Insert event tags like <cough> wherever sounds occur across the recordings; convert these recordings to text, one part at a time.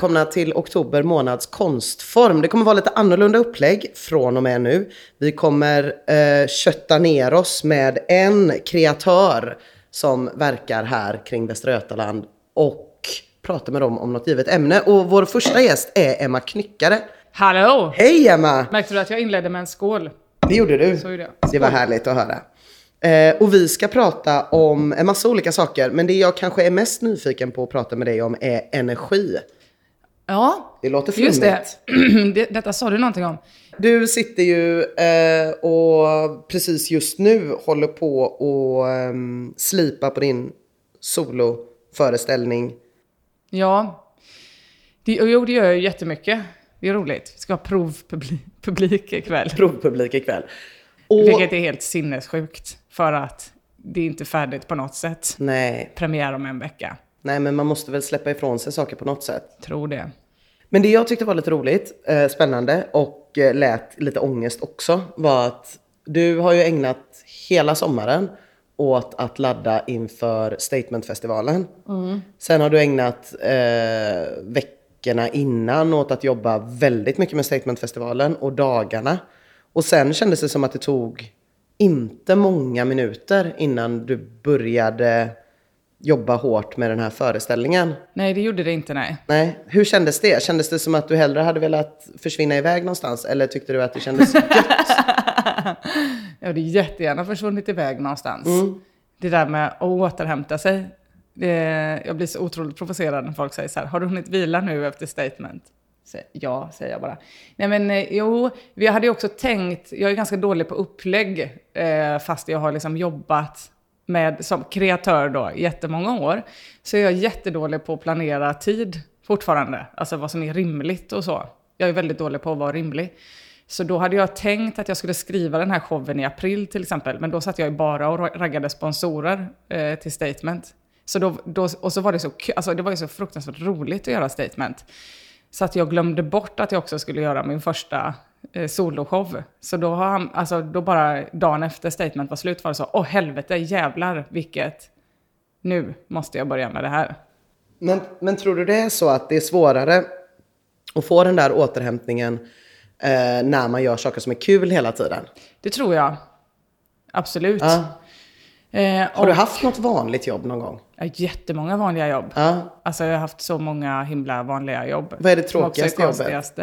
välkomna till oktober månads konstform. Det kommer vara lite annorlunda upplägg från och med nu. Vi kommer eh, kötta ner oss med en kreatör som verkar här kring Västra Götaland och prata med dem om något givet ämne. Och vår första gäst är Emma Knyckare. Hallå! Hej Emma! Märkte du att jag inledde med en skål? Det gjorde du. Så gjorde jag. Det var härligt att höra. Eh, och vi ska prata om en massa olika saker, men det jag kanske är mest nyfiken på att prata med dig om är energi. Ja, Det låter just det. flummigt. <clears throat> det. Detta sa du någonting om. Du sitter ju eh, och precis just nu håller på att ehm, slipa på din soloföreställning. Ja, det, jo, det gör jag ju jättemycket. Det är roligt. Vi ska ha provpublik ikväll. <laughs> Provpublik ikväll. Och, Vilket är helt sinnessjukt. För att det är inte färdigt på något sätt. nej, Premiär om en vecka. nej, men man måste väl släppa ifrån sig saker på något sätt. Tror det. Men det jag tyckte var lite roligt, eh, spännande och eh, lät lite ångest också var att du har ju ägnat hela sommaren åt att ladda inför Statementfestivalen. Sen har du ägnat eh, veckorna innan åt att jobba väldigt mycket med Statementfestivalen och dagarna. Och sen kändes det som att det tog inte många minuter innan du började jobba hårt med den här föreställningen. Nej, det gjorde det inte, nej. Nej, hur kändes det? Kändes det som att du hellre hade velat försvinna iväg någonstans? Eller tyckte du att det kändes gött? <laughs> Jag hade jättegärna försvunnit iväg någonstans. Mm. Det där med att återhämta sig. Det, jag blir så otroligt provocerad när folk säger så här, har du hunnit vila nu efter statement? Så, ja, säger jag bara. Nej men eh, jo, vi hade ju också tänkt, jag är ganska dålig på upplägg, eh, fast jag har liksom jobbat med, som kreatör då, jättemånga år. Så är jag jättedålig på att planera tid fortfarande. Alltså vad som är rimligt och så. Jag är väldigt dålig på att vara rimlig. Så då hade jag tänkt att jag skulle skriva den här showen i april till exempel. Men då satt jag ju bara och raggade sponsorer eh, till Statement. Så då, då, och så var det så, alltså det var ju så fruktansvärt roligt att göra Statement. Så att jag glömde bort att jag också skulle göra min första eh, soloshow. Så då, har han, alltså, då bara dagen efter Statement var slut var det så, åh helvete, jävlar vilket, nu måste jag börja med det här. men, men tror du det är så att det är svårare att få den där återhämtningen eh, när man gör saker som är kul hela tiden? Det tror jag. Absolut. Ja. Eh, Har du haft något vanligt jobb någon gång? Jag har jättemånga vanliga jobb. Ja. Alltså jag har haft så många himla vanliga jobb. Vad är det tråkigaste jobbet?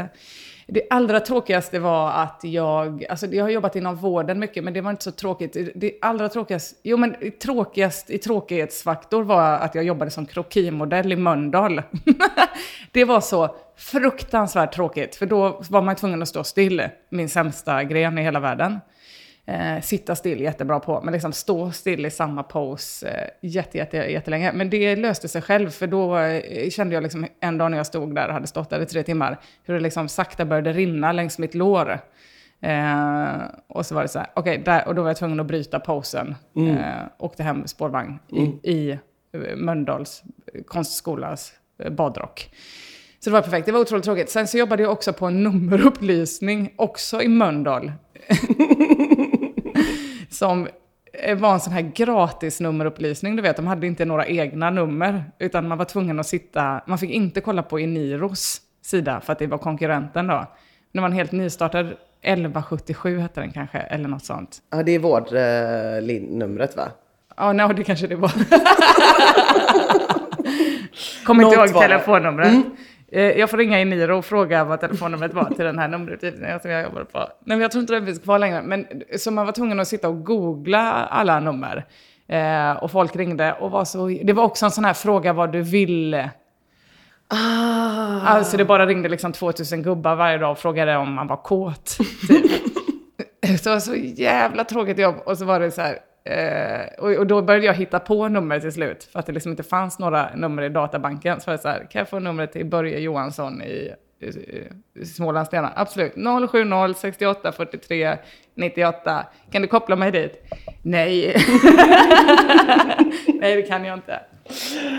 Det allra tråkigaste var att jag, alltså jag har jobbat inom vården mycket, men det var inte så tråkigt. Det allra tråkigaste, jo men tråkigast i tråkighetsfaktor var att jag jobbade som krokimodell i Mölndal. <laughs> det var så fruktansvärt tråkigt, för då var man tvungen att stå still, min sämsta gren i hela världen. Eh, sitta still jättebra på, men liksom stå still i samma pose eh, jätte, jätte, jättelänge. Men det löste sig själv, för då eh, kände jag liksom en dag när jag stod där och hade stått där i tre timmar, hur det liksom sakta började rinna längs mitt lår. Eh, och så var det så här, okej, där och då var jag tvungen att bryta posen. Eh, åkte hem spårvagn i, i eh, Mölndals konstskolas eh, badrock. Så det var perfekt, det var otroligt tråkigt. Sen så jobbade jag också på en nummerupplysning, också i Mölndal. <laughs> som eh, var en sån här gratis nummerupplysning, du vet, de hade inte några egna nummer, utan man var tvungen att sitta, man fick inte kolla på Eniros sida, för att det var konkurrenten då. Det var en helt nystartad 1177 hette den kanske, eller något sånt. Ja, det är vårdnumret va? Ja, nej, det kanske det var. <laughs> Kommer inte ihåg telefonnumret. Eh, Jag får ringa Eniro och fråga vad telefonnumret var till den här nummerutgivningen som jag jobbade på. Nej, men jag tror inte det finns kvar längre. Men, så man var tvungen att sitta och googla alla nummer. Eh, och folk ringde och var så... Det var också en sån här fråga vad du ville. Ah. Alltså det bara ringde liksom 2000 gubbar varje dag och frågade om man var kåt. Typ. <laughs> Så det var så jävla tråkigt jobb. Och så var det så här... Eh, och, och då började jag hitta på nummer till slut. För att det liksom inte fanns några nummer i databanken. Så var det så här, kan jag få numret till Börje Johansson i, i, i Smålandsstena? Absolut. 070 68 43 98. Kan du koppla mig dit? Nej. <laughs> Nej, det kan jag inte.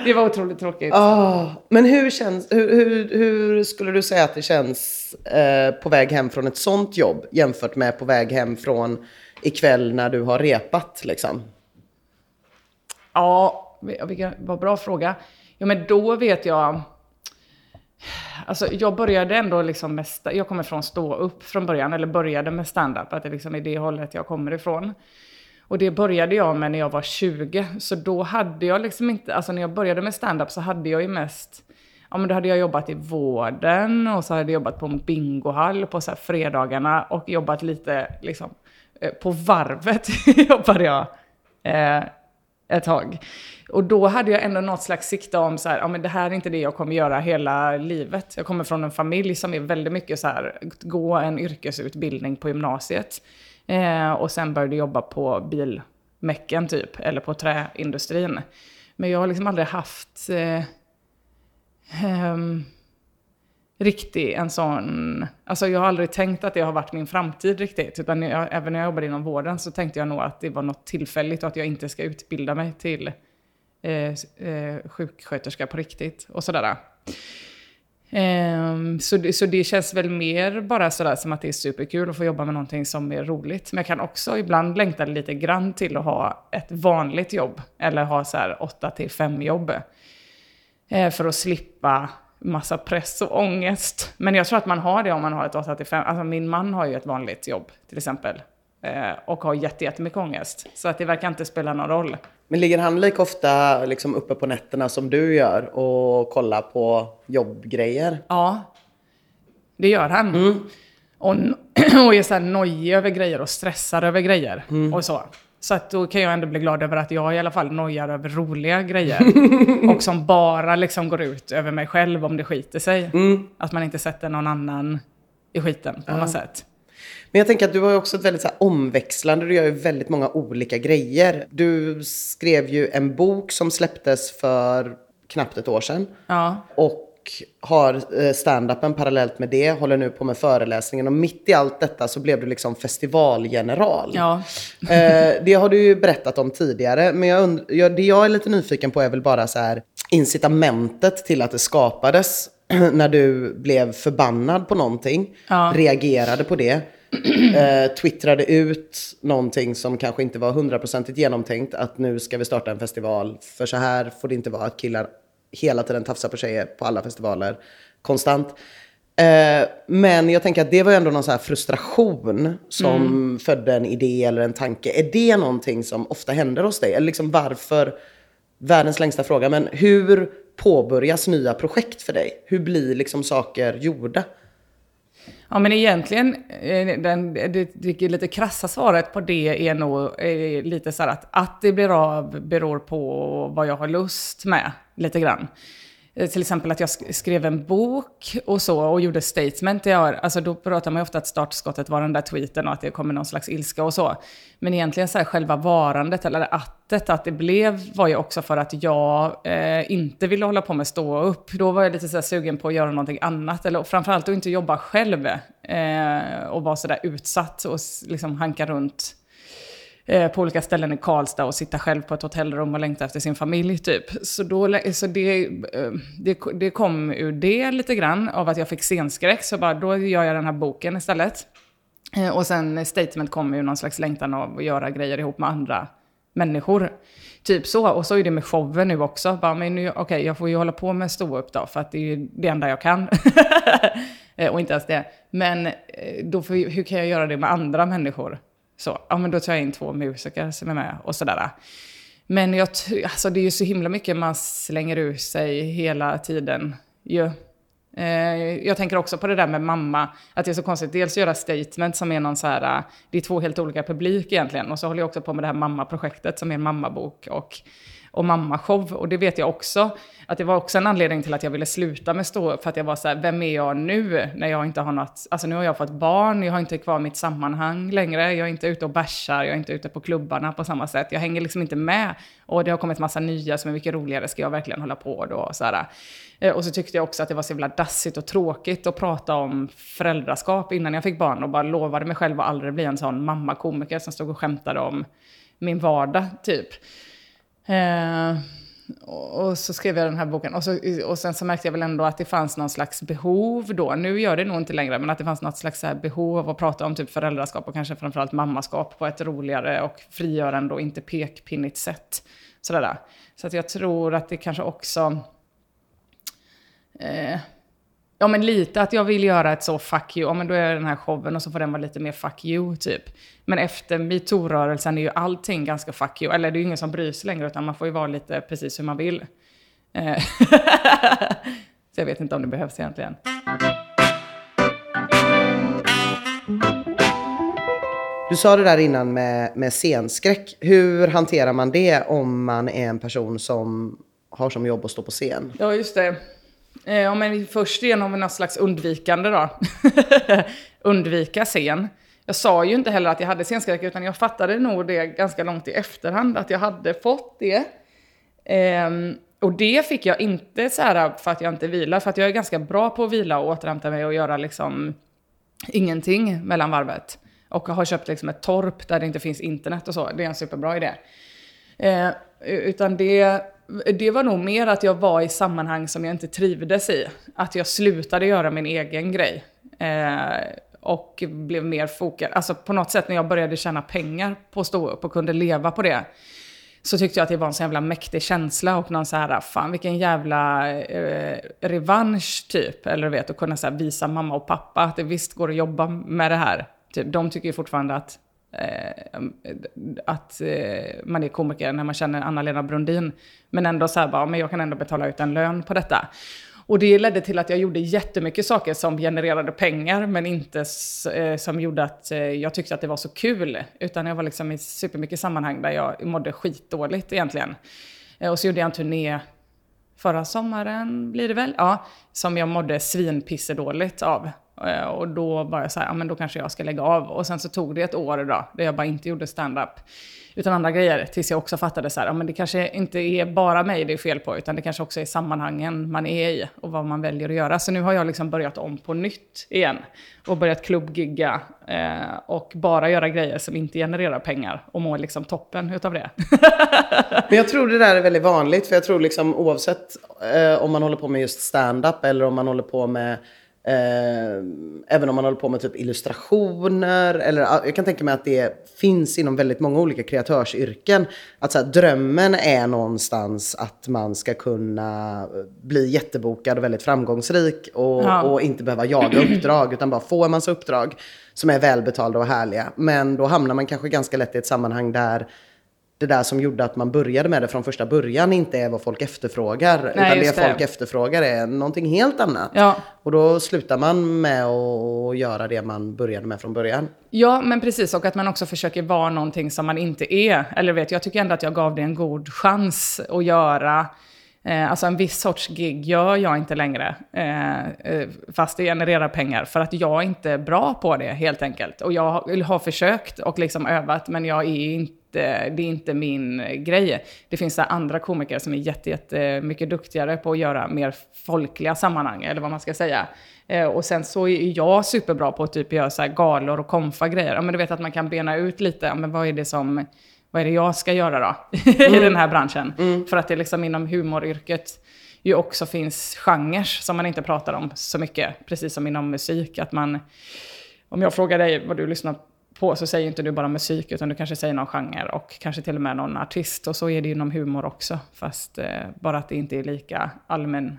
Det var otroligt tråkigt. Oh, men hur, känns, hur, hur, hur skulle du säga att det känns eh, på väg hem från ett sånt jobb jämfört med på väg hem från ikväll när du har repat liksom? Ja, vilken, vad bra fråga. Ja, men då vet jag... Alltså, jag började ändå liksom med, jag kommer från stå upp från början, eller började med stand-up, att det liksom är det hållet jag kommer ifrån. Och det började jag med när jag var 20, så då hade jag liksom inte, alltså när jag började med stand-up så hade jag ju mest, ja men då hade jag jobbat i vården och så hade jag jobbat på en bingohall på så här fredagarna och jobbat lite liksom, Eh, på varvet <laughs> jobbade jag eh, ett tag. Och då hade jag ändå något slags sikte om så här, ja men det här är inte det jag kommer göra hela livet. Jag kommer från en familj som är väldigt mycket så här, gå en yrkesutbildning på gymnasiet. Eh, och sen började jobba på bilmäcken typ, eller på träindustrin. Men jag har liksom aldrig haft eh, ehm, riktig en sån... Alltså jag har aldrig tänkt att det har varit min framtid riktigt. Utan jag, även när jag jobbade inom vården så tänkte jag nog att det var något tillfälligt och att jag inte ska utbilda mig till eh, eh, sjuksköterska på riktigt och sådär. Eh, så, det, så det känns väl mer bara sådär som att det är superkul att få jobba med någonting som är roligt. Men jag kan också ibland längta lite grann till att ha ett vanligt jobb. Eller ha så här 8 till 5 jobb. Eh, för att slippa massa press och ångest. Men jag tror att man har det om man har ett 8 till 5. Alltså min man har ju ett vanligt jobb till exempel. Eh, och har jätte- jättemycket ångest. Så att det verkar inte spela någon roll. Men ligger han lika ofta liksom uppe på nätterna som du gör och kollar på jobbgrejer? Ja, det gör han. Och, <clears throat> och är så här nojig över grejer och stressad över grejer. Och så. Så att då kan jag ändå bli glad över att jag i alla fall nojar över roliga grejer. <laughs> och som bara liksom går ut över mig själv om det skiter sig. Att man inte sätter någon annan i skiten på något sätt. Men jag tänker att du har ju också ett väldigt så omväxlande, du gör ju väldigt många olika grejer. Du skrev ju en bok som släpptes för knappt ett år sedan. Ja. Och har eh, stand-upen parallellt med det, håller nu på med föreläsningen. Och mitt i allt detta så blev du liksom festivalgeneral. Ja. <laughs> Eh, det har du ju berättat om tidigare, men jag und- det jag är lite nyfiken på är väl bara så här incitamentet till att det skapades <clears throat> när du blev förbannad på någonting, Ja. reagerade på det, <clears throat> eh, twittrade ut någonting som kanske inte var hundraprocentigt genomtänkt, att nu ska vi starta en festival, för så här får det inte vara att killar hela tiden tafsar på tjejer på alla festivaler, konstant. Eh, men jag tänker att det var ju ändå någon så här frustration som födde en idé eller en tanke. Är det någonting som ofta händer hos dig? Eller liksom varför, världens längsta fråga, men hur påbörjas nya projekt för dig? Hur blir liksom saker gjorda? Ja, men egentligen, eh, den, det, det lite krassa svaret på det är nog är lite så här att att det blir av beror på vad jag har lust med, lite grann. Eh, till exempel att jag skrev en bok och så och gjorde statement. Jag, alltså då pratar man ju ofta att startskottet var den där tweeten och att det kommer någon slags ilska och så. Men egentligen så här själva varandet eller attet, att det blev var ju också för att jag eh, inte ville hålla på med stå upp. Då var jag lite så här sugen på att göra någonting annat. Eller framförallt att inte jobba själv eh, och vara så där utsatt och liksom hanka runt eh, på olika ställen i Karlstad och sitta själv på ett hotellrum och längta efter sin familj typ. Så, då, så det, eh, det, det kom ur det lite grann, av att jag fick scenskräck. Så bara, då gör jag den här boken istället. Eh, Och sen statement kom ju någon slags längtan av att göra grejer ihop med andra människor. Typ så. Och så är det med showen nu också. Bara, men nu, okej, jag får ju hålla på med stå upp då, för att det är ju det enda jag kan. <laughs> Eh, och inte ens det. Men eh, då får, hur kan jag göra det med andra människor? Så, ja men då tar jag in två musiker som är med och sådär. Men jag, alltså det är ju så himla mycket man slänger ur sig hela tiden ju. Eh, jag tänker också på det där med mamma, att det är så konstigt. Dels göra statement som är någon så här, det är två helt olika publik egentligen. Och så håller jag också på med det här mammaprojektet som är en mammabok och, och mammashow. Och det vet jag också, att det var också en anledning till att jag ville sluta med stå För att jag var så här, vem är jag nu när jag inte har något, alltså nu har jag fått barn, jag har inte kvar mitt sammanhang längre, jag är inte ute och bärsar, jag är inte ute på klubbarna på samma sätt. Jag hänger liksom inte med. Och det har kommit massa nya som är mycket roligare, ska jag verkligen hålla på då? Och så här. Eh, och så tyckte jag också att det var så jävla dassigt och tråkigt att prata om föräldraskap innan jag fick barn och bara lovade mig själv att aldrig bli en sån mammakomiker som stod och skämtade om min vardag, typ. Eh, och och så skrev jag den här boken. Och, så, och sen så märkte jag väl ändå att det fanns någon slags behov då. Nu gör det nog inte längre, men att det fanns något slags så här behov av att prata om typ föräldraskap och kanske framförallt mammaskap på ett roligare och frigörande och inte pekpinnigt sätt. Sådär. Så att jag tror att det kanske också... Eh, Ja men lite att jag vill göra ett så fuck you, ja men då är jag den här showen och så får den vara lite mer fuck you typ. Men efter metoo-rörelsen är ju allting ganska fuck you, eller det är ju ingen som bryr sig längre utan man får ju vara lite precis hur man vill. Eh, <laughs> så jag vet inte om det behövs egentligen. Du sa det där innan med, med scenskräck. Hur hanterar man det om man är en person som har som jobb att stå på scen? Ja, just det. Eh, men först genom något slags undvikande då. <laughs> Undvika scen. Jag sa ju inte heller att jag hade scenskräck, utan jag fattade nog det ganska långt i efterhand, att jag hade fått det. Eh, och det fick jag inte så här för att jag inte vilar, för att jag är ganska bra på att vila och återhämta mig och göra liksom ingenting mellan varvet. Och har köpt liksom ett torp där det inte finns internet och så. Det är en superbra idé. Eh, utan det, det var nog mer att jag var i sammanhang som jag inte trivdes i. Att jag slutade göra min egen grej. Eh, och blev mer fokad. Alltså på något sätt när jag började tjäna pengar på att stå upp och kunde leva på det. Så tyckte jag att det var en så jävla mäktig känsla och någon så här, fan vilken jävla eh, revansch typ. Eller du vet, att kunna så här, visa mamma och pappa att det visst går att jobba med det här. Typ, de tycker ju fortfarande att, Eh, att eh, man är komiker när man känner Anna-Lena Brundin. Men ändå så här bara, men jag kan ändå betala ut en lön på detta. Och det ledde till att jag gjorde jättemycket saker som genererade pengar, men inte eh, som gjorde att eh, jag tyckte att det var så kul. Utan jag var liksom i supermycket sammanhang där jag mådde skitdåligt egentligen. Eh, och så gjorde jag en turné förra sommaren, blir det väl? Ja, som jag mådde svinpissedåligt av. Eh, och då var jag så här, ja men då kanske jag ska lägga av. Och sen så tog det ett år då, där jag bara inte gjorde stand-up utan andra grejer. Tills jag också fattade så här, ja, men det kanske inte är bara mig det är fel på, utan det kanske också är sammanhangen man är i och vad man väljer att göra. Så nu har jag liksom börjat om på nytt igen och börjat klubbgigga eh, och bara göra grejer som inte genererar pengar och må liksom toppen utav det. men jag tror det där är väldigt vanligt, för jag tror liksom oavsett eh, om man håller på med just stand-up eller om man håller på med Eh, även om man håller på med typ illustrationer. Eller, jag kan tänka mig att det finns inom väldigt många olika kreatörsyrken. Att så här, drömmen är någonstans att man ska kunna bli jättebokad och väldigt framgångsrik. Och, ja. och inte behöva jaga uppdrag, utan bara få en massa uppdrag som är välbetalda och härliga. Men då hamnar man kanske ganska lätt i ett sammanhang där det där som gjorde att man började med det från första början inte är vad folk efterfrågar. Nej, utan det, det folk efterfrågar är någonting helt annat. Ja. Och då slutar man med att göra det man började med från början. Ja, men precis. Och att man också försöker vara någonting som man inte är. Eller vet, jag tycker ändå att jag gav det en god chans att göra. Eh, alltså en viss sorts gig gör jag inte längre, eh, eh, fast det genererar pengar, för att jag är inte bra på det helt enkelt. Och jag har försökt och liksom övat, men jag är inte det är inte min grej. Det finns andra komiker som är jätte, jätte mycket duktigare på att göra mer folkliga sammanhang, eller vad man ska säga. Eh, och sen så är jag superbra på att typ göra så galor och konfa grejer. Ja, men du vet att man kan bena ut lite, men vad är det som vad är det jag ska göra då <laughs> mm. i den här branschen? Mm. För att det liksom inom humoryrket ju också finns genrer som man inte pratar om så mycket, precis som inom musik. Att man, om jag frågar dig vad du lyssnar på så säger inte du bara musik utan du kanske säger någon genre och kanske till och med någon artist. Och så är det inom humor också, fast eh, bara att det inte är lika allmän,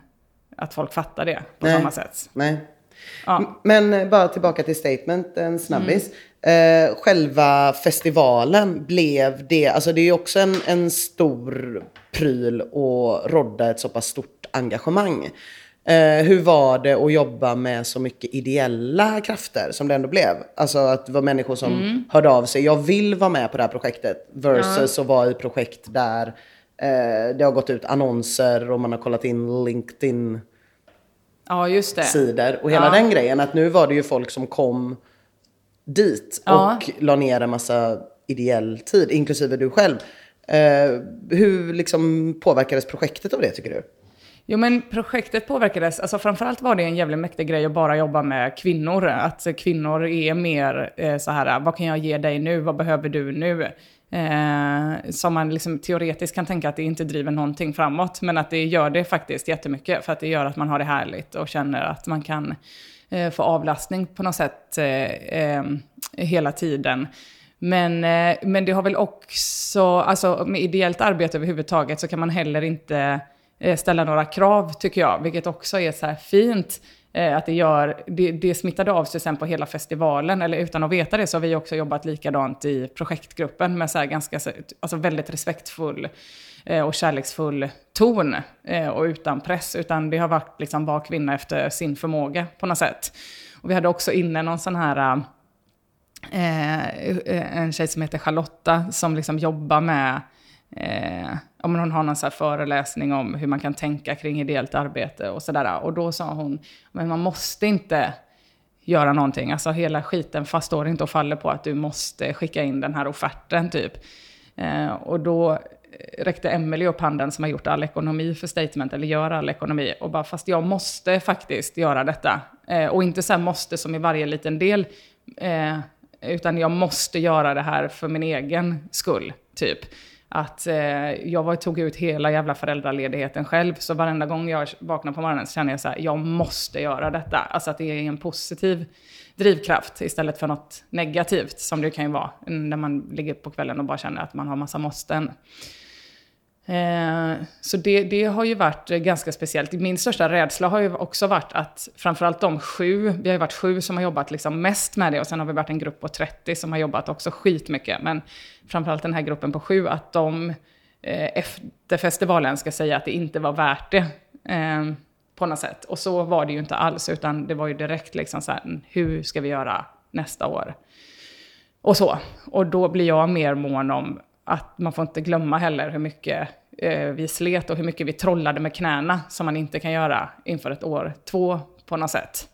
att folk fattar det på Nej. samma sätt. Nej. Ja. Men eh, bara tillbaka till statement, en snabbis. Mm. Eh, själva festivalen, blev det, alltså det är ju också en, en stor pryl att rodda ett så pass stort engagemang. Eh, hur var det att jobba med så mycket ideella krafter som det ändå blev? Alltså att det var människor som mm. hörde av sig. Jag vill vara med på det här projektet. Versus ja. att vara i projekt där eh, det har gått ut annonser och man har kollat in LinkedIn Ja, just det. sidor och hela ja. den grejen. Att nu var det ju folk som kom dit ja. och la ner en massa ideell tid, inklusive du själv. Eh, hur liksom påverkades projektet av det tycker du? Jo men projektet påverkades, alltså framförallt var det en jävligt mäktig grej att bara jobba med kvinnor. Att kvinnor är mer eh, så här, vad kan jag ge dig nu, vad behöver du nu? Eh, som man liksom teoretiskt kan tänka att det inte driver någonting framåt, men att det gör det faktiskt jättemycket. För att det gör att man har det härligt och känner att man kan eh, få avlastning på något sätt eh, eh hela tiden. Men, eh, men det har väl också, alltså med ideellt arbete överhuvudtaget så kan man heller inte Eh, ställa några krav tycker jag, vilket också är så här fint. Eh, att det, gör, det, det smittade av sig sen på hela festivalen, eller utan att veta det så har vi också jobbat likadant i projektgruppen med så ganska, alltså väldigt respektfull eh, och kärleksfull ton och utan press. Utan det har varit liksom var kvinna efter sin förmåga på något sätt. Och vi hade också inne någon sån här, eh, en tjej som heter Charlotta som liksom jobbar med Eh, om hon har någon så föreläsning om hur man kan tänka kring ideellt arbete och sådär. Och då sa hon, men man måste inte göra någonting. Alltså hela skiten fast står inte och faller på att du måste skicka in den här offerten typ. Eh, och då räckte Emelie upp handen som har gjort all ekonomi för Statement, eller gör all ekonomi, och bara fast jag måste faktiskt göra detta. Eh, och inte så här måste som i varje liten del, eh, utan jag måste göra det här för min egen skull, typ. Att eh, jag var, tog ut hela jävla föräldraledigheten själv, så varenda gång jag vaknar på morgonen så känner jag så här, jag måste göra detta. Alltså att det är en positiv drivkraft istället för något negativt, som det kan ju vara när man ligger på kvällen och bara känner att man har massa måsten. Eh, så det, det, har ju varit ganska speciellt. Min största rädsla har ju också varit att framförallt de sju, vi har ju varit sju som har jobbat liksom mest med det och sen har vi varit en grupp på 30 som har jobbat också skitmycket. Men framförallt den här gruppen på sju, att de eh, efter festivalen ska säga att det inte var värt det. Eh, på något sätt. Och så var det ju inte alls, utan det var ju direkt liksom så här, mm, hur ska vi göra nästa år? Och så. Och då blir jag mer mån om att man får inte glömma heller hur mycket eh, vi slet och hur mycket vi trollade med knäna som man inte kan göra inför ett år två på något sätt.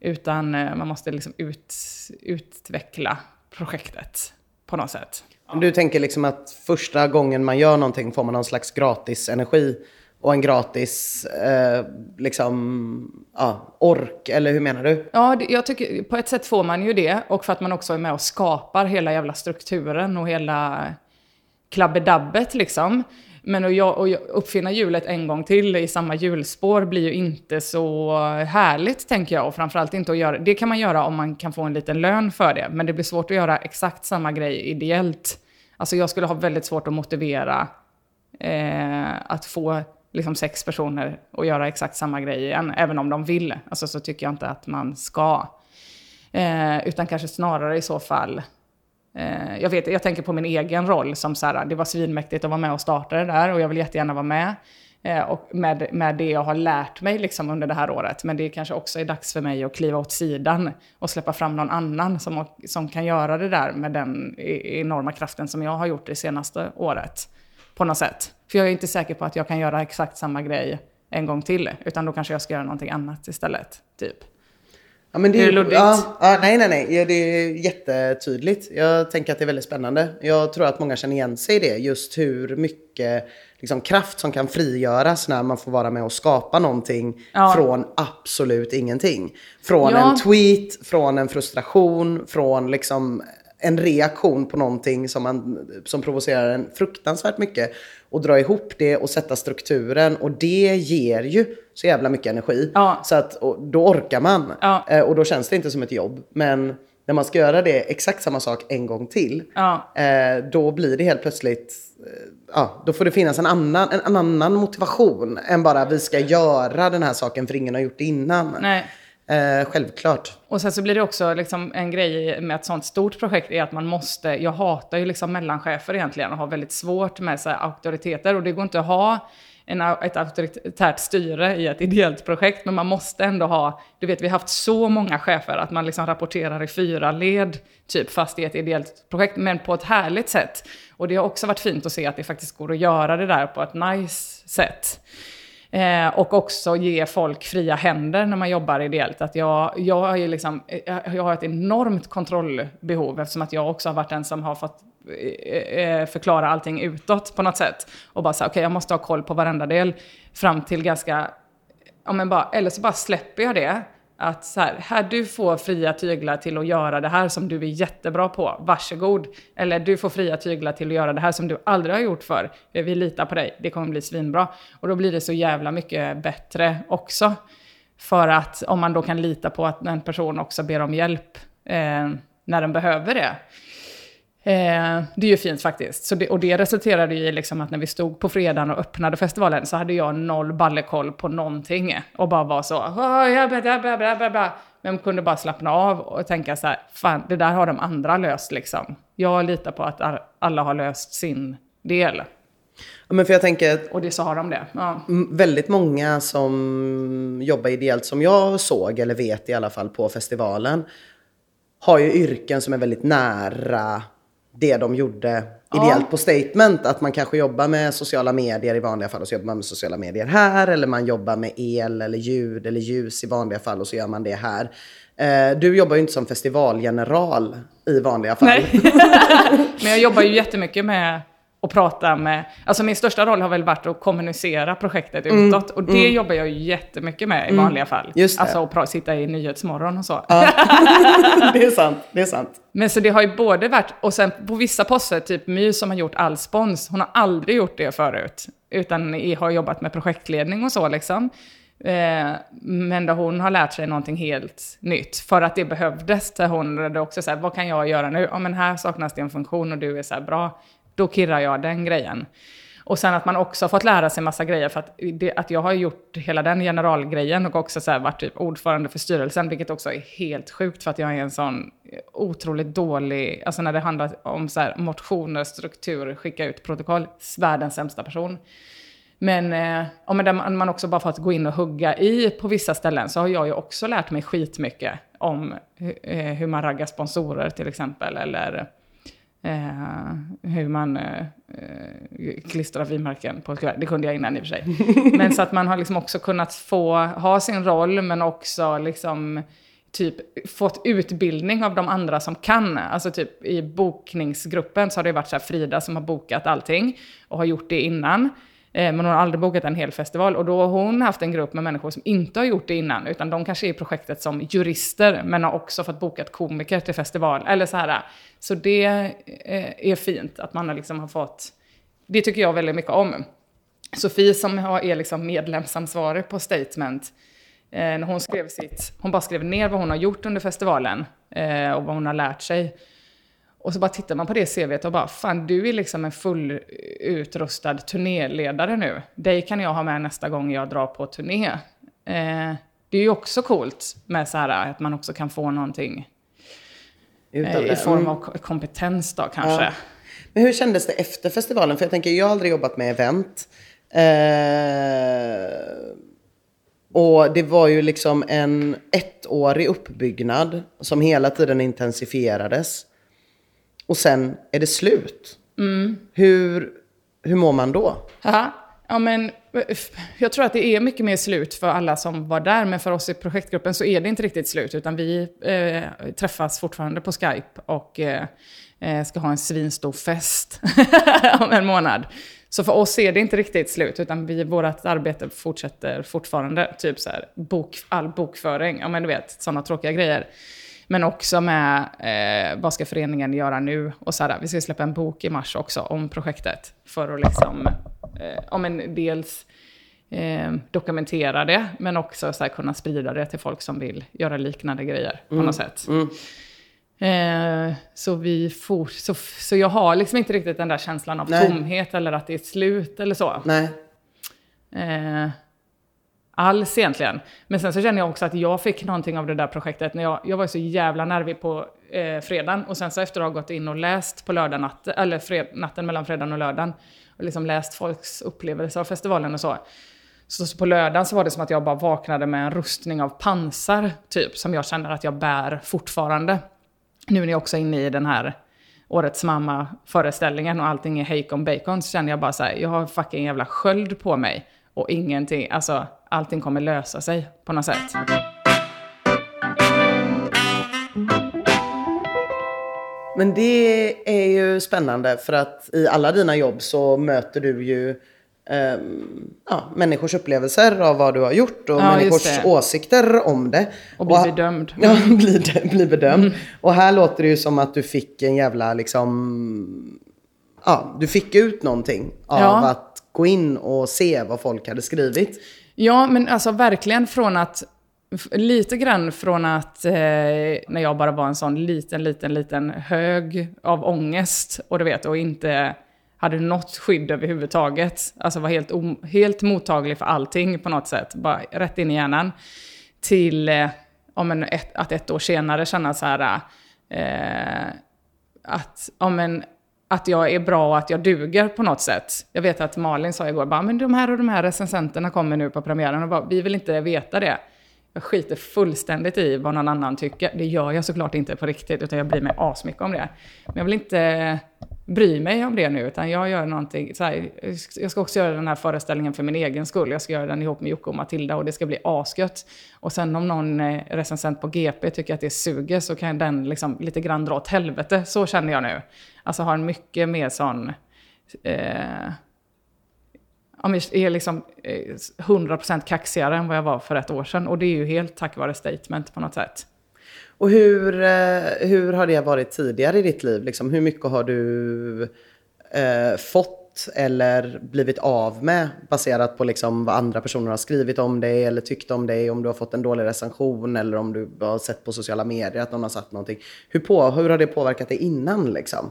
Utan eh, man måste liksom ut, utveckla projektet på något sätt. Du tänker liksom att första gången man gör någonting får man någon slags gratis energi och en gratis eh, liksom, ja, ork, eller hur menar du? Ja, jag tycker på ett sätt får man ju det. Och för att man också är med och skapar hela jävla strukturen och hela klabbedabbet liksom. Men att, jag, att uppfinna hjulet en gång till i samma hjulspår blir ju inte så härligt, tänker jag. Och framförallt inte att göra... Det kan man göra om man kan få en liten lön för det. Men det blir svårt att göra exakt samma grej ideellt. Alltså jag skulle ha väldigt svårt att motivera eh, att få liksom sex personer att göra exakt samma grej igen, även om de vill. Alltså så tycker jag inte att man ska. Eh, utan kanske snarare i så fall Eh, Eh, jag, vet, jag tänker på min egen roll som så här, det var svinmäktigt att vara med och starta det där och jag vill jättegärna vara med. Eh, och med, med det jag har lärt mig liksom under det här året. Men det kanske också är dags för mig att kliva åt sidan och släppa fram någon annan som, som kan göra det där med den e, enorma kraften som jag har gjort det senaste året. På något sätt. För jag är inte säker på att jag kan göra exakt samma grej en gång till. Utan då kanske jag ska göra någonting annat istället. Typ. Ja, men det, är luddigt? Ja, ja, nej, nej, nej. Ja, det är jättetydligt. Jag tänker att det är väldigt spännande. Jag tror att många känner igen sig i det. Just hur mycket liksom, kraft som kan frigöras när man får vara med och skapa någonting ja. från absolut ingenting. Från en tweet, från en frustration, från liksom en reaktion på någonting som, man, som provocerar en fruktansvärt mycket och dra ihop det och sätta strukturen och det ger ju så jävla mycket energi. Ja. Så att då orkar man ja. Eh, och då känns det inte som ett jobb. Men när man ska göra det exakt samma sak en gång till, ja. Eh, då blir det helt plötsligt, eh, ja, då får det finnas en annan, en annan motivation än bara vi ska göra den här saken för ingen har gjort det innan. Nej. Eh, självklart. Och sen så blir det också liksom en grej med ett sånt stort projekt är att man måste, jag hatar ju liksom mellanchefer egentligen och har väldigt svårt med så auktoriteter och det går inte att ha en, ett auktoritärt styre i ett ideellt projekt, men man måste ändå ha, du vet vi har haft så många chefer att man liksom rapporterar i fyra led, typ fast i ett ideellt projekt, men på ett härligt sätt. Och det har också varit fint att se att det faktiskt går att göra det där på ett nice sätt. Eh, och också ge folk fria händer när man jobbar ideellt. Att jag, jag, är liksom, eh, jag har ett enormt kontrollbehov eftersom att jag också har varit den som har fått eh, eh förklara allting utåt på något sätt. Och bara säga, okej okay, jag måste ha koll på varenda del fram till ganska, ja, men bara, eller så bara släpper jag det. Att så här, här, du får fria tyglar till att göra det här som du är jättebra på, varsågod. Eller du får fria tyglar till att göra det här som du aldrig har gjort för. Vi litar på dig, det kommer bli svinbra. Och då blir det så jävla mycket bättre också. För att om man då kan lita på att en person också ber om hjälp eh, när den behöver det. Eh, det är ju fint faktiskt. Så det, och det resulterade ju i liksom att när vi stod på fredagen och öppnade festivalen så hade jag noll ballekoll på någonting. Och bara var så, men kunde bara slappna av och tänka så här, fan det där har de andra löst liksom. Jag litar på att alla har löst sin del. Ja, men för jag tänker, och det har de det. Ja. Väldigt många som jobbar ideellt som jag såg, eller vet i alla fall, på festivalen har ju yrken som är väldigt nära det de gjorde ideellt ja. på Statement. Att man kanske jobbar med sociala medier i vanliga fall och så jobbar man med sociala medier här. Eller man jobbar med el eller ljud eller ljus i vanliga fall och så gör man det här. Eh, du jobbar ju inte som festivalgeneral i vanliga fall. Nej. <laughs> Men jag jobbar ju jättemycket med och prata med, alltså min största roll har väl varit att kommunicera projektet mm, utåt. Och det mm. jobbar jag ju jättemycket med i mm, vanliga fall. Just det. Alltså att sitta i Nyhetsmorgon och så. Ja. <laughs> det är sant, det är sant. Men så det har ju både varit, och sen på vissa poster, typ My som har gjort all spons, hon har aldrig gjort det förut. Utan har jobbat med projektledning och så liksom. Eh, men där hon har lärt sig någonting helt nytt. För att det behövdes. Där hon hade också så här, vad kan jag göra nu? Ja men här saknas det en funktion och du är så här, bra då kirrar jag den grejen. Och sen att man också har fått lära sig massa grejer för att, det, att jag har gjort hela den generalgrejen och också så varit typ ordförande för styrelsen, vilket också är helt sjukt för att jag är en sån otroligt dålig, alltså när det handlar om så här motioner, struktur, skicka ut protokoll, världens sämsta person. Men, eh, om man också bara fått gå in och hugga i på vissa ställen så har jag ju också lärt mig skitmycket om eh, hur man raggar sponsorer till exempel, eller Eh, hur man eh, eh, klistrar frimärken på ett kuvert. Det kunde jag innan i och för sig. <laughs> Men så att man har liksom också kunnat få ha sin roll, men också liksom typ fått utbildning av de andra som kan. Alltså typ i bokningsgruppen så har det varit så Frida som har bokat allting och har gjort det innan. Eh, men hon har aldrig bokat en hel festival. Och då har hon haft en grupp med människor som inte har gjort det innan, utan de kanske är i projektet som jurister, men har också fått bokat komiker till festival. Eller så här. Så det eh, är fint att man liksom har fått, det tycker jag väldigt mycket om. Sofie som är liksom medlemsansvarig på Statement, eh, när hon skrev sitt, hon bara skrev ner vad hon har gjort under festivalen och vad hon har lärt sig. Och så bara tittar man på det CVt och bara, fan du är liksom en fullutrustad turnéledare nu. Dig kan jag ha med nästa gång jag drar på turné. Eh, det är ju också coolt med så här att man också kan få någonting eh, i form av kompetens då kanske. Ja. Men hur kändes det efter festivalen? För jag tänker, jag har aldrig jobbat med event. Eh, och det var ju liksom en ettårig uppbyggnad som hela tiden intensifierades och sen är det slut. Mm. Hur, hur mår man då? Aha. Ja, men, jag tror att det är mycket mer slut för alla som var där, men för oss i projektgruppen så är det inte riktigt slut, utan vi eh, träffas fortfarande på Skype och eh, eh ska ha en svinstor fest <laughs> om en månad. Så för oss är det inte riktigt slut, utan vi, vårt arbete fortsätter fortfarande. Typ så här, bok, all bokföring, ja men du vet, sådana tråkiga grejer. Men också med eh, vad ska föreningen göra nu? Och så här, vi ska släppa en bok i mars också om projektet. För att liksom, eh, ja, men dels eh, dokumentera det, men också så här, kunna sprida det till folk som vill göra liknande grejer på mm. något sätt. Mm. Eh, så, vi for, så, så jag har liksom inte riktigt den där känslan av Nej. tomhet eller att det är slut eller så. Nej. Eh, alls egentligen. Men sen så känner jag också att jag fick någonting av det där projektet när jag, jag var så jävla nervig på eh, fredagen och sen så efter att ha gått in och läst på lördag natt, eller fred, natten mellan fredagen och lördagen och liksom läst folks upplevelser av festivalen och så. Så, så på lördagen så var det som att jag bara vaknade med en rustning av pansar, typ, som jag känner att jag bär fortfarande. Nu när jag också är inne i den här Årets mamma-föreställningen och allting är hejkon bacon så känner jag bara så här, jag har fucking jävla sköld på mig och ingenting, alltså allting kommer lösa sig på något sätt. Men det är ju spännande för att i alla dina jobb så möter du ju eh, ja, människors upplevelser av vad du har gjort och ja, människors åsikter om det. Och bli bedömd. <laughs> Ja, bli, bli bedömd. Mm. Och här låter det ju som att du fick en jävla liksom... Ja, du fick ut någonting av ja. att gå in och se vad folk hade skrivit. Ja, men alltså verkligen från att lite grann från att eh, när jag bara var en sån liten, liten, liten hög av ångest och du vet, och inte hade något skydd överhuvudtaget. Alltså var helt, helt mottaglig för allting på något sätt, bara rätt in i hjärnan. Till eh, om en, ett, att ett år senare känna så här, eh, att, om en, att jag är bra och att jag duger på något sätt. Jag vet att Malin sa igår, bara, men de här och de här recensenterna kommer nu på premiären och bara, vi vill inte veta det. Jag skiter fullständigt i vad någon annan tycker. Det gör jag såklart inte på riktigt, utan jag bryr mig asmycket om det. Men jag vill inte bry mig om det nu, utan jag gör någonting, så här, jag ska också göra den här föreställningen för min egen skull. Jag ska göra den ihop med Jocke och Matilda och det ska bli asgött. Och sen om någon eh, recensent på GP tycker att det suger så kan den liksom lite grann dra åt helvete. Så känner jag nu. Alltså har en mycket mer sån... Eh, ja, är liksom eh, 100% kaxigare än vad jag var för ett år sedan. Och det är ju helt tack vare statement på något sätt. Och hur, eh, hur har det varit tidigare i ditt liv? Liksom, hur mycket har du eh, fått eller blivit av med baserat på liksom vad andra personer har skrivit om dig eller tyckt om dig, om du har fått en dålig recension eller om du har sett på sociala medier att någon har sagt någonting. Hur, på, hur har det påverkat dig innan liksom?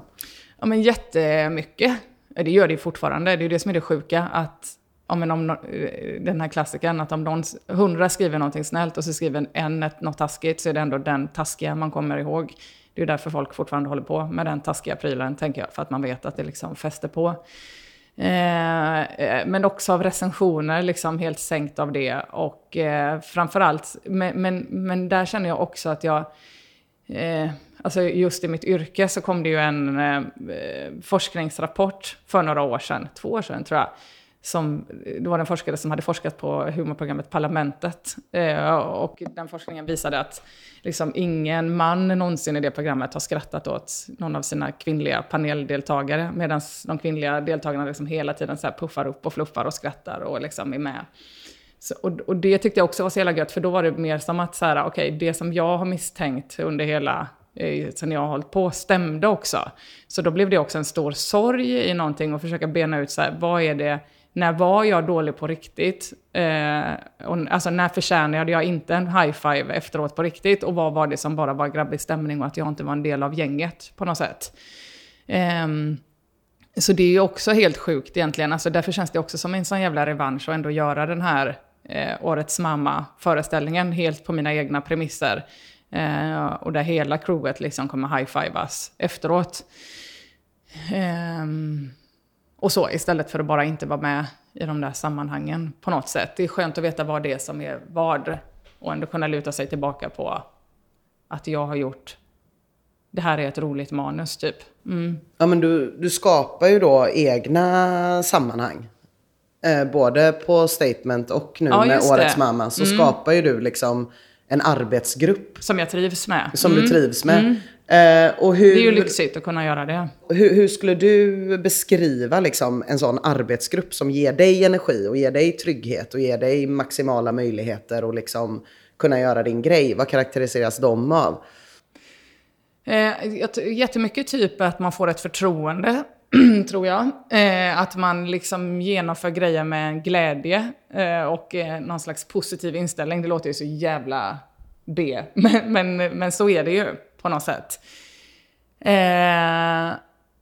Ja men jättemycket. Det gör det ju fortfarande. Det är ju det som är det sjuka. Att om, om eh, den här klassikern, att om någon, hundra skriver någonting snällt och så skriver en ett, något taskigt så är det ändå den taskiga man kommer ihåg. Det är därför folk fortfarande håller på med den taskiga prylen, tänker jag. För att man vet att det liksom fäster på. Eh, eh, men också av recensioner, liksom helt sänkt av det. Och eh, framförallt, men, men, men där känner jag också att jag... Eh, alltså just i mitt yrke så kom det ju en eh, forskningsrapport för några år sedan, två år sedan tror jag. Som, eh, det var en forskare som hade forskat på humorprogrammet Parlamentet. Eh, och den forskningen visade att liksom ingen man någonsin i det programmet har skrattat åt någon av sina kvinnliga paneldeltagare. Medan de kvinnliga deltagarna liksom hela tiden så här puffar upp och fluffar och skrattar och liksom är med. Så, och, och det tyckte jag också var så jävla gött, för då var det mer som att så här, okej, det som jag har misstänkt under hela, eh, sen jag har hållit på, stämde också. Så då blev det också en stor sorg i någonting och försöka bena ut så här, vad är det, när var jag dålig på riktigt? Eh, och, alltså när förtjänade jag inte en high five efteråt på riktigt? Och vad var det som bara var grabbig stämning och att jag inte var en del av gänget på något sätt? Eh, så det är ju också helt sjukt egentligen. Alltså därför känns det också som en sån jävla revansch att ändå göra den här eh, Årets mamma-föreställningen helt på mina egna premisser. Eh, och där hela crewet liksom kommer high-fivas efteråt. Ehm, och så, istället för att bara inte vara med i de där sammanhangen på något sätt. Det är skönt att veta vad det är som är vad. Och ändå kunna luta sig tillbaka på att jag har gjort det här är ett roligt manus typ. Mm. Ja, men du, du skapar ju då egna sammanhang. Eh, både på Statement och nu Ja, med Årets det. mamma så skapar ju du liksom en arbetsgrupp Som jag trivs med. som Mm. du trivs med. Eh, och hur, Det är ju lyxigt att kunna göra det. hur, hur skulle du beskriva liksom en sån arbetsgrupp som ger dig energi och ger dig trygghet och ger dig maximala möjligheter och liksom kunna göra din grej? Vad karaktäriseras de av? Eh, jättemycket typ att man får ett förtroende, <clears throat> tror jag. Eh, att man liksom genomför grejer med glädje eh, och eh, någon slags positiv inställning. Det låter ju så jävla B, <laughs> men, men, men så är det ju på något sätt. Eh,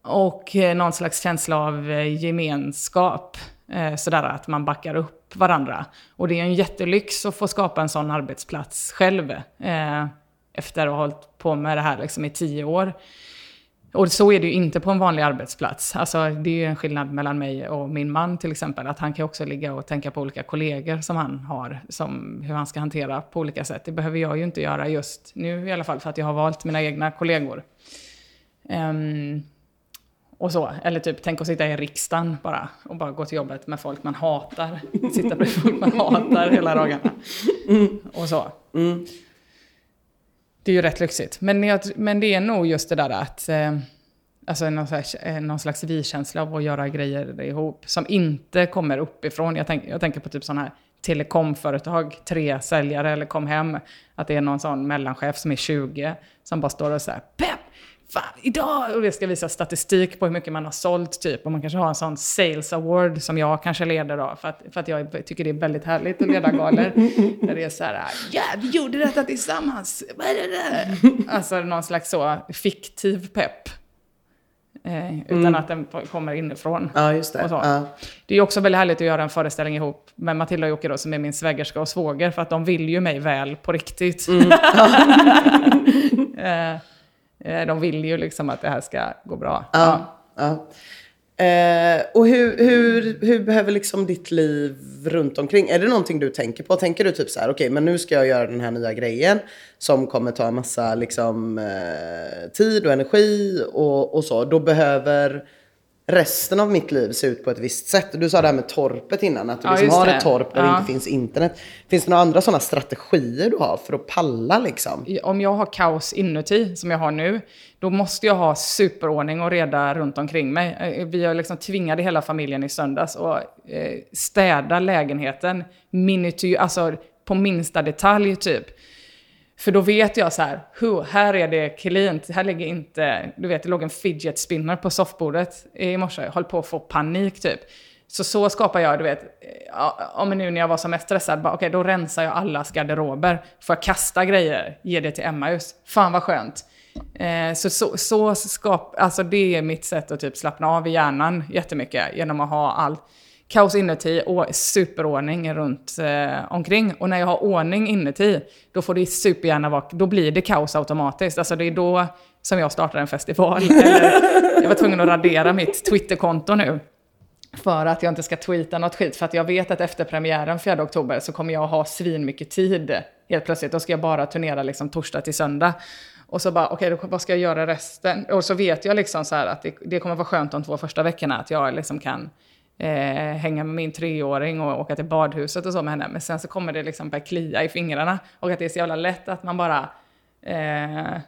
och eh, någon slags känsla av eh, gemenskap. Eh, sådär att man backar upp varandra. Och det är en jättelyx att få skapa en sån arbetsplats själv. Eh, efter att ha hållit på med det här liksom i tio år. Och så är det ju inte på en vanlig arbetsplats. Alltså, det är ju en skillnad mellan mig och min man till exempel. Att han kan också ligga och tänka på olika kollegor som han har. Som hur han ska hantera på olika sätt. Det behöver jag ju inte göra just nu i alla fall. För att jag har valt mina egna kollegor. Ehm, och så. Eller typ, tänk att sitta i riksdagen bara. Och bara gå till jobbet med folk man hatar. Sitta bredvid folk man hatar hela dagarna. Och så. Det är ju rätt lyxigt. Men, jag, men det är nog just det där att... Eh, alltså någon slags, eh, någon slags vi-känsla av att göra grejer ihop. Som inte kommer uppifrån. Jag, tänk, jag tänker på typ sådana här telekomföretag, tre säljare eller kom hem. Att det är någon sån mellanchef som är 20. Som bara står och säger Fan, idag! Och det ska visa statistik på hur mycket man har sålt typ. Och man kanske har en sån sales award som jag kanske leder då. För att, för att jag tycker det är väldigt härligt att leda galor. där det är så här, ja vi gjorde detta tillsammans. Alltså någon slags så fiktiv pepp. Eh, utan mm. att den kommer inifrån. Ja, just det. Ja. Det är också väldigt härligt att göra en föreställning ihop med Matilda och Jocke då, som är min svägerska och svåger, för att de vill ju mig väl på riktigt. Mm. <laughs> Eh, de vill ju liksom att det här ska gå bra. Ja, ja. Eh, och hur, hur, hur behöver liksom ditt liv runt omkring? Är det någonting du tänker på? Tänker du typ så här, okej, okay, men nu ska jag göra den här nya grejen som kommer ta en massa liksom, eh, tid och energi och, och så. Då behöver resten av mitt liv se ut på ett visst sätt. Du sa det här med torpet innan, att du ja, liksom har ett torp där ja. det inte finns internet. Finns det några andra sådana strategier du har för att palla liksom? Om jag har kaos inuti, som jag har nu, då måste jag ha superordning och reda runt omkring mig. Eh, vi har liksom tvingade hela familjen i söndags att eh, städa lägenheten minuty, alltså på minsta detalj typ. För då vet jag så här, här är det cleant, här ligger inte, du vet det låg en fidget spinner på soffbordet i morse, jag höll på att få panik typ. Så så skapar jag, du vet, eh, om nu när jag var som mest stressad, okej okay, då rensar jag allas garderober. Får jag kasta grejer, ge det till Emmaus. Fan vad skönt. Eh, så, så, så skap, alltså det är mitt sätt att typ slappna av i hjärnan jättemycket, genom att ha allt kaos inuti och superordning runt eh, omkring. Och när jag har ordning inuti, då får det supergärna vara, då blir det kaos automatiskt. Alltså det är då som jag startar en festival. <laughs> Eller, jag var tvungen att radera mitt Twitterkonto nu. För att jag inte ska tweeta något skit. För att jag vet att efter premiären 4 oktober så kommer jag ha svin mycket tid. Helt plötsligt. Då ska jag bara turnera liksom torsdag till söndag. Och så bara, okej, okay, vad ska jag göra resten? Och så vet jag liksom så att det, det kommer vara skönt de två första veckorna. Att jag liksom kan eh, hänga med min treåring och åka till badhuset och så med henne. Men sen så kommer det liksom börja klia i fingrarna och att det är så jävla lätt att man bara eh,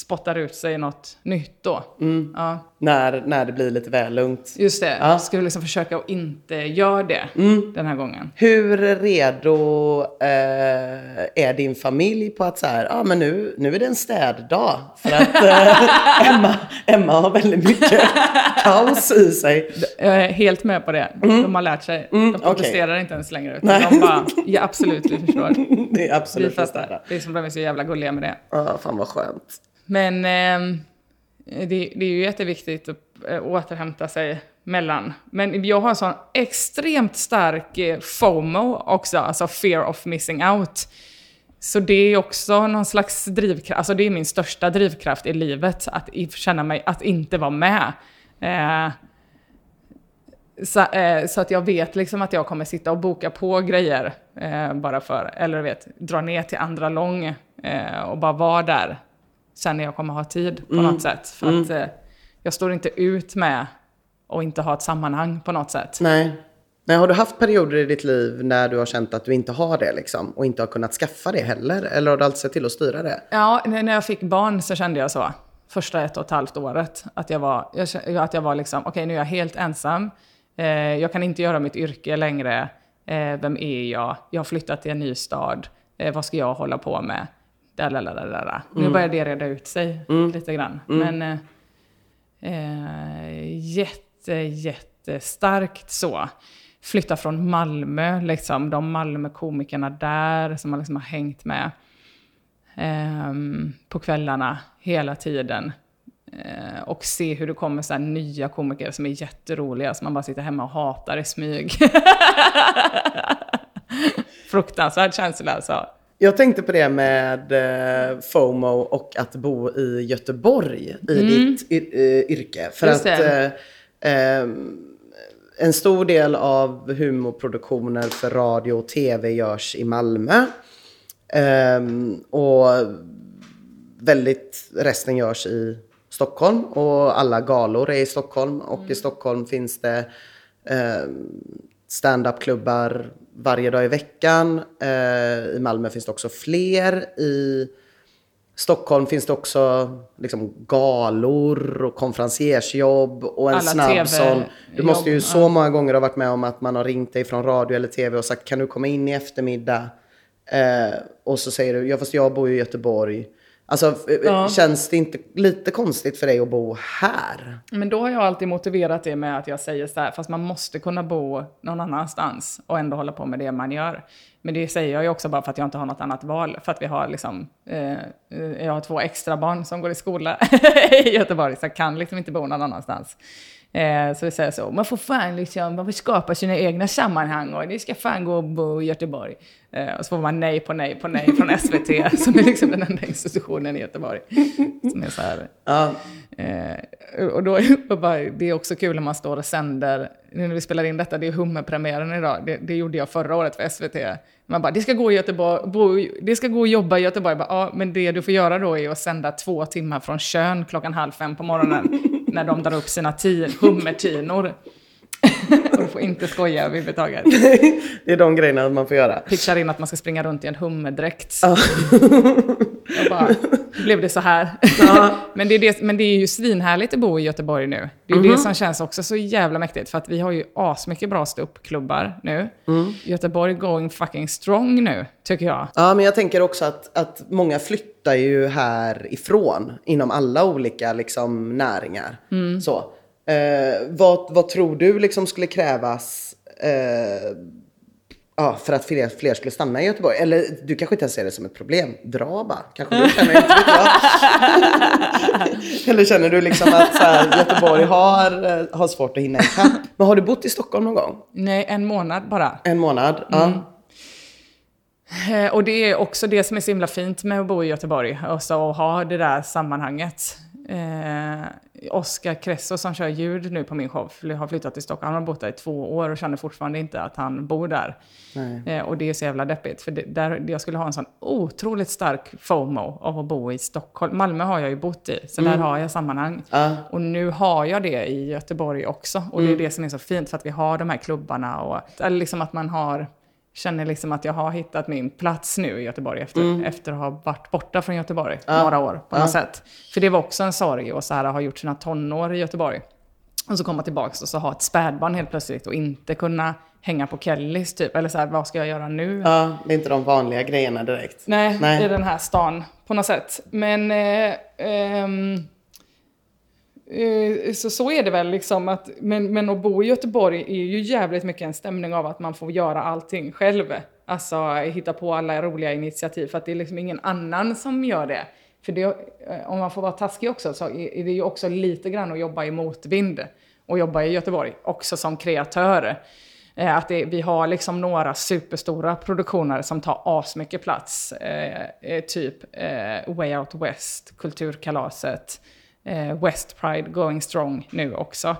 spottar ut sig något nytt då. Mm. Ja. När, när det blir lite väl lugnt. Just det. Ja. Jag skulle liksom försöka att inte göra det mm. den här gången. Hur redo eh, är din familj på att så här, ah, men nu, nu är det en städdag. För att eh, <laughs> Emma, Emma har väldigt mycket kaos i sig. Jag är helt med på det. Mm. De har lärt sig. Mm, de protesterar okay. inte ens längre. Utan de bara, ja absolut, vi förstår. <laughs> Det är absolut vi fattar. Det är som de är så jävla gulliga med det. Ja, ah, fan vad skönt. Men eh, det, det, är ju jätteviktigt att eh, återhämta sig mellan. Men jag har en sån extremt stark eh, FOMO också, alltså fear of missing out. Så det är också någon slags drivkraft, alltså det är min största drivkraft i livet, att känna mig, att inte vara med. Eh, så, eh, så, att jag vet liksom att jag kommer sitta och boka på grejer eh, bara för, eller vet, dra ner till andra lång eh, och bara vara där sen när jag kommer ha tid på mm. något sätt. För mm. att eh, jag står inte ut med att inte ha ett sammanhang på något sätt. Nej. Nej, har du haft perioder i ditt liv när du har känt att du inte har det liksom, och inte har kunnat skaffa det heller? Eller har du alltid sett till att styra det? Ja, när jag fick barn så kände jag så. Första ett och ett halvt året. Att jag var, jag, att jag var liksom, okej okay, nu är jag helt ensam. Eh, jag kan inte göra mitt yrke längre. Eh, vem är jag? Jag har flyttat till en ny stad. Eh, vad ska jag hålla på med? Dalalala. Mm. Nu börjar det reda ut sig mm. lite grann. Mm. Men eh, eh, jätte, jättestarkt så. Flytta från Malmö, liksom, de Malmö-komikerna där som man liksom har hängt med eh, på kvällarna hela tiden. Eh, och se hur det kommer så nya komiker som är jätteroliga, som man bara sitter hemma och hatar i smyg. <laughs> Fruktansvärd känsla alltså. Jag tänkte på det med eh, FOMO och att bo i Göteborg i mm. ditt eh, yrke. För Just att eh, eh, en stor del av humorproduktioner för radio och tv görs i Malmö. Ehm, och väldigt, resten görs i Stockholm och alla galor är i Stockholm. Och mm. i Stockholm finns det eh, standupklubbar varje dag i veckan. Eh, I Malmö finns det också fler. I Stockholm finns det också liksom, galor och konferenciersjobb och en Alla snabb sån. Du måste ju så många gånger ha varit med om att man har ringt dig från radio eller tv och sagt kan du komma in i eftermiddag? Eh, och så säger du, ja fast jag bor ju i Göteborg. Alltså, eh, Ja. känns det inte lite konstigt för dig att bo här? Men då har jag alltid motiverat det med att jag säger så här, fast man måste kunna bo någon annanstans och ändå hålla på med det man gör. Men det säger jag ju också bara för att jag inte har något annat val. För att vi har liksom, eh, eh, jag har två extra barn som går i skola <laughs> i Göteborg, så jag kan liksom inte bo någon annanstans. Eh, så det säger så, man får fan liksom, man får skapa sina egna sammanhang och det ska fan gå att bo i Göteborg. Eh, och så får man nej på nej på nej från <laughs> SVT, som är liksom den enda institutionen i Göteborg. Som är så här, Ja, Eh, och då, och <laughs> bara, det är också kul när man står och sänder, nu när vi spelar in detta, det är hummerpremiären idag, det, det gjorde jag förra året för SVT. Man bara, det ska gå, i Göteborg, bo, det ska gå och jobba i Göteborg. Bara, ja, men det du får göra då är att sända två timmar från Tjörn klockan halv fem på morgonen, <laughs> när de drar upp sina ti, hummertinor. och du får inte skoja överhuvudtaget. det är de grejerna man får göra. Pitchar in att man ska springa runt i en hummerdräkt. Jag bara, <laughs> blev det så här? <laughs> men, det är det, men det är ju svinhärligt att bo i Göteborg nu. Det är ju det som känns också så jävla mäktigt. För att vi har ju asmycket bra ståuppklubbar nu. Göteborg going fucking strong nu, tycker jag. Ja, men jag tänker också att, att många flyttar ju härifrån inom alla olika liksom, näringar. Så. Eh, vad, vad tror du liksom skulle krävas eh, ja, för att fler, fler skulle stanna i Göteborg? Eller du kanske inte ens ser det som ett problem. Dra bara. Kanske du känner, inte. <laughs> Eller känner du liksom att så här, Göteborg har, eh, har svårt att hinna ikapp? Men har du bott i Stockholm någon gång? Nej, en månad bara. En månad? Ja. Eh, Och det är också det som är så himla fint med att bo i Göteborg. Också att ha det där sammanhanget. Oskar Kresso som kör ljud nu på min show har flyttat till Stockholm. Han har bott där i två år och känner fortfarande inte att han bor där. Eh, och det är så jävla deppigt. För det, där, jag skulle ha en sån otroligt stark FOMO av att bo i Stockholm. Malmö har jag ju bott i, så där har jag sammanhang. Ja. Och nu har jag det i Göteborg också. Och det är det som är så fint för att vi har de här klubbarna och eller liksom att man har känner liksom att jag har hittat min plats nu i Göteborg efter, efter att ha varit borta från Göteborg några år på något sätt. För det var också en sorg att så här, ha gjort sina tonår i Göteborg. Och så komma tillbaka och så ha ett spädbarn helt plötsligt och inte kunna hänga på Kellys typ. Eller så här, vad ska jag göra nu? ja, det är inte de vanliga grejerna direkt. Nej, Nej. i den här stan på något sätt. Men eh, ehm, eh, Eh, så, så är det väl liksom att, men, men att bo i Göteborg är ju jävligt mycket en stämning av att man får göra allting själv. Alltså hitta på alla roliga initiativ för att det är liksom ingen annan som gör det. För det, eh, om man får vara taskig också så är det ju också lite grann att jobba i motvind och jobba i Göteborg också som kreatör. Eh, att det, vi har liksom några superstora produktioner som tar asmycket plats. Eh, typ eh, Way Out West, Kulturkalaset, eh, West Pride Going Strong nu också.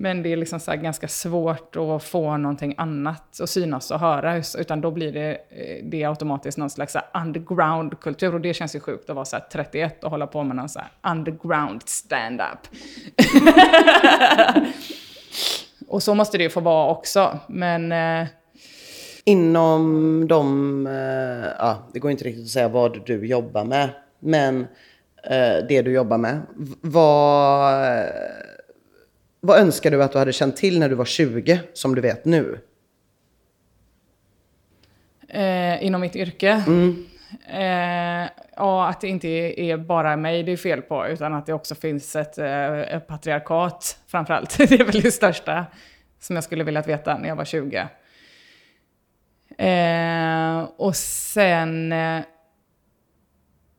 Men det är liksom så här ganska svårt att få någonting annat att synas och höras. Utan då blir det, eh, det automatiskt någon slags underground-kultur. Och det känns ju sjukt att vara så här 31 och hålla på med någon så här underground stand-up. <laughs> och så måste det ju få vara också. Men eh, Inom de, eh, ja, det går inte riktigt att säga vad du jobbar med, men det du jobbar med, vad, eh, vad önskar du att du hade känt till när du var 20, som du vet nu? Eh, inom mitt yrke? Eh, ja, att det inte är, är bara mig det är fel på, utan att det också finns ett, eh, ett patriarkat framförallt. <laughs> Det är väl det största som jag skulle vilja veta när jag var 20. Eh, och sen... Eh,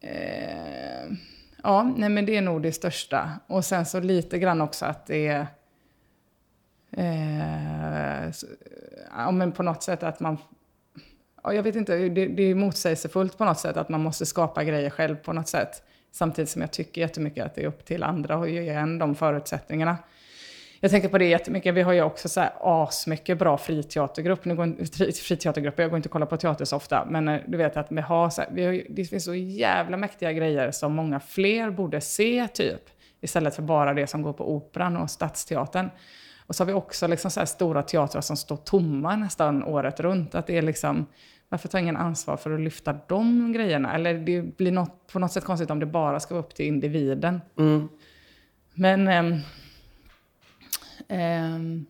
eh, ja, nej men det är nog det största. Och sen så lite grann också att det är... Eh, så- ja, men på något sätt att man Ja, jag vet inte, det, det är motsägelsefullt på något sätt att man måste skapa grejer själv på något sätt. Samtidigt som jag tycker jättemycket att det är upp till andra att ge en de förutsättningarna. Jag tänker på det jättemycket. Vi har ju också så här asmycket bra friteatergrupp. Nu går, friteatergrupper, jag går inte och kollar på teater så ofta. Men eh, du vet att vi har, så här, vi har det finns så jävla mäktiga grejer som många fler borde se typ. Istället för bara det som går på Operan och Stadsteatern. Och så har vi också liksom så stora teatrar som står tomma nästan året runt. Att det är liksom, varför tar ingen ansvar för att lyfta de grejerna? Eller det blir något, på något sätt konstigt om det bara ska vara upp till individen. Men... ehm, ehm,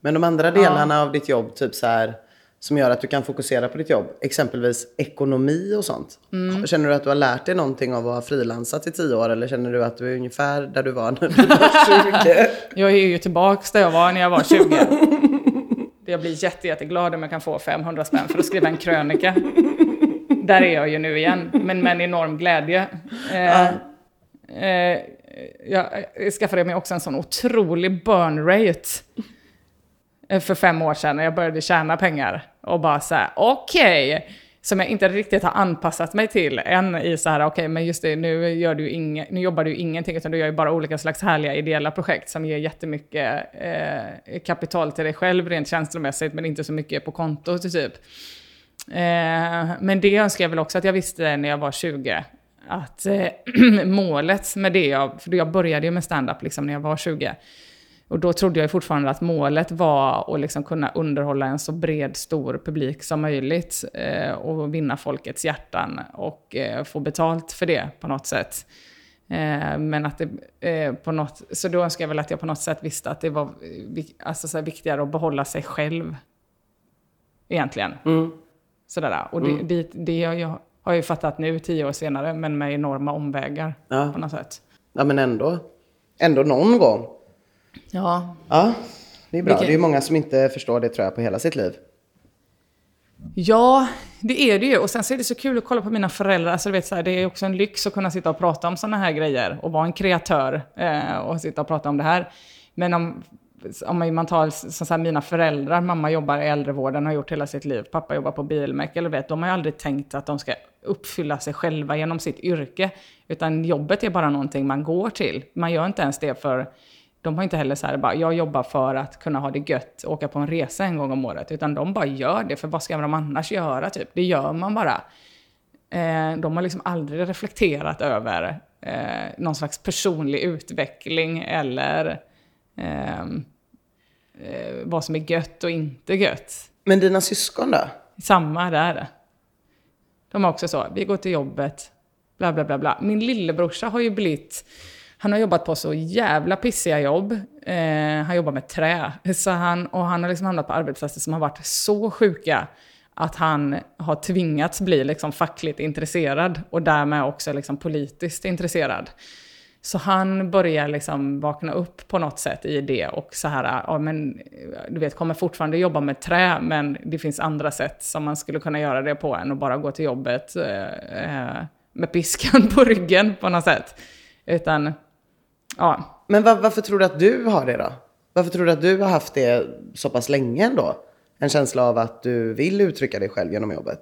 Men de andra delarna av ditt jobb, typ så här som gör att du kan fokusera på ditt jobb? Exempelvis ekonomi och sånt. Känner du att du har lärt dig någonting av att ha frilansat i tio år eller känner du att du är ungefär där du var när du var <laughs> 20? Jag är ju tillbaks där jag var när jag var 20. <laughs> Jag blir jätte, jätteglad om jag kan få 500 spänn för att skriva en krönika. Där är jag ju nu igen, men med en enorm glädje. Eh, eh, jag skaffade mig också en sån otrolig burn rate eh, för fem år sedan när jag började tjäna pengar. Och bara så här, okej, okay, som jag inte riktigt har anpassat mig till än i så här, okej, okay, men just det, nu, gör du inge, nu jobbar du ingenting, utan du gör ju bara olika slags härliga ideella projekt som ger jättemycket eh, kapital till dig själv rent känslomässigt, men inte så mycket på kontot typ. Eh, men det önskar jag väl också att jag visste när jag var 20. Att eh, <clears throat> målet med det, jag, för jag började ju med stand-up liksom när jag var 20. Och då trodde jag fortfarande att målet var att liksom kunna underhålla en så bred, stor publik som möjligt. Eh, och vinna folkets hjärtan och eh, få betalt för det på något sätt. Eh, men att det eh, på något, så då önskar jag väl att jag på något sätt visste att det var alltså, så viktigare att behålla sig själv. Egentligen. Mm. Sådär. Och det, mm. det, det jag, jag har jag ju fattat nu, tio år senare, men med enorma omvägar ja. på något sätt. Ja, men ändå. Ändå någon gång. Ja. Ja, det är bra. Vilken... Det är många som inte förstår det tror jag på hela sitt liv. Ja, det är det ju. Och sen så är det så kul att kolla på mina föräldrar. Alltså, du vet, så här, det är också en lyx att kunna sitta och prata om sådana här grejer. Och vara en kreatör eh, och sitta och prata om det här. Men om om man tar så här, mina föräldrar, mamma jobbar i äldrevården, har gjort hela sitt liv, pappa jobbar på Bilmek, eller vet, de har ju aldrig tänkt att de ska uppfylla sig själva genom sitt yrke. Utan jobbet är bara någonting man går till. Man gör inte ens det för, de har inte heller så här, bara, jag jobbar för att kunna ha det gött, åka på en resa en gång om året. Utan de bara gör det, för vad ska de annars göra? Typ? Det gör man bara. Eh, de har liksom aldrig reflekterat över eh, någon slags personlig utveckling eller eh, eh, vad som är gött och inte gött. Men dina syskon då? Samma där. De har också så, vi går till jobbet, bla bla bla bla. Min lillebrorsa har ju blivit, han har jobbat på så jävla pissiga jobb. Eh, han jobbar med trä. Så han, och han har liksom hamnat på arbetsplatser som har varit så sjuka att han har tvingats bli liksom fackligt intresserad och därmed också liksom politiskt intresserad. Så han börjar liksom vakna upp på något sätt i det och så här, ja men du vet, kommer fortfarande jobba med trä, men det finns andra sätt som man skulle kunna göra det på än att bara gå till jobbet eh, eh med piskan <laughs> på ryggen på något sätt. Utan, ja. Men var, varför tror du att du har det då? Varför tror du att du har haft det så pass länge ändå? En känsla av att du vill uttrycka dig själv genom jobbet?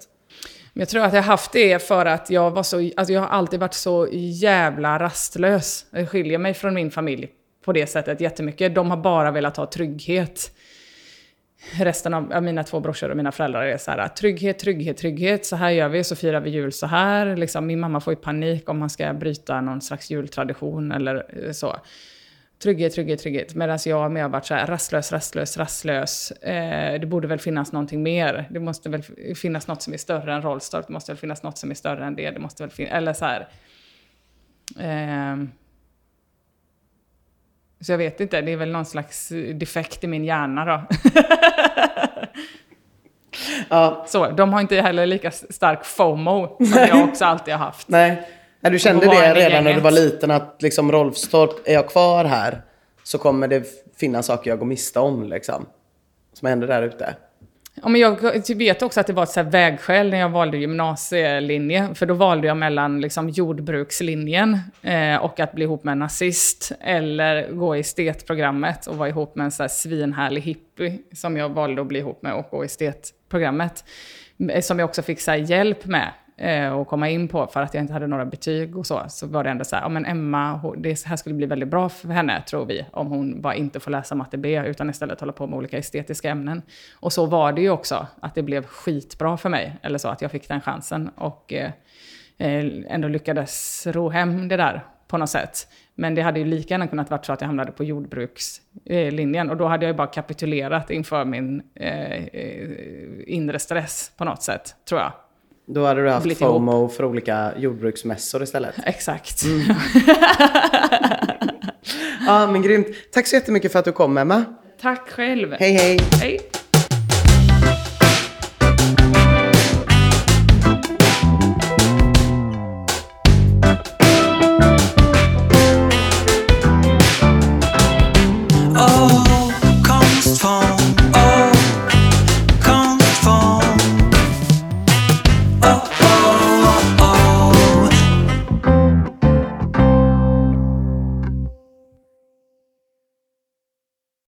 Men jag tror att jag har haft det för att jag var så, alltså jag har alltid varit så jävla rastlös. Jag skiljer mig från min familj på det sättet jättemycket. De har bara velat ha trygghet. Resten av, av mina två brorsor och mina föräldrar är så här, trygghet, trygghet, trygghet. Så här gör vi, så firar vi jul så här. Liksom, min mamma får ju panik om man ska bryta någon slags jultradition eller så trygghet, trygghet, trygghet. Medan jag mer har varit så här rastlös, rastlös, rastlös. Eh, det borde väl finnas någonting mer. Det måste väl finnas något som är större än Rollstorp. Det måste väl finnas något som är större än det. Det måste väl finnas, eller så här. Eh, så jag vet inte, det är väl någon slags defekt i min hjärna då. <laughs> ja. Så, de har inte heller lika stark FOMO som jag också alltid har haft. Nej. Ja, du kände det redan när du var liten att liksom Rolfstorp, är jag kvar här så kommer det finnas saker jag går miste om liksom. Som händer där ute. Ja, men jag vet också att det var ett så vägskäl när jag valde gymnasielinje. För då valde jag mellan liksom jordbrukslinjen eh, och att bli ihop med en nazist. Eller gå i estetprogrammet och vara ihop med en så här svinhärlig hippie. Som jag valde att bli ihop med och gå i estetprogrammet. Eh, som jag också fick så hjälp med eh, att komma in på för att jag inte hade några betyg och så. Så var det ändå så här, ja men Emma, det här skulle bli väldigt bra för henne tror vi, om hon bara inte får läsa matte B utan istället hålla på med olika estetiska ämnen. Och så var det ju också, att det blev skitbra för mig, eller så, att jag fick den chansen och eh, eh ändå lyckades ro hem det där på något sätt. Men det hade ju lika gärna kunnat vara så att jag hamnade på jordbrukslinjen. Och då hade jag ju bara kapitulerat inför min eh, eh inre stress på något sätt, tror jag. Då hade du haft FOMO ihop. för olika jordbruksmässor istället. <laughs> Exakt. Mm. <laughs> ja, men grymt. Tack så jättemycket för att du kom, Emma. Tack själv. Hej, hej. Hej.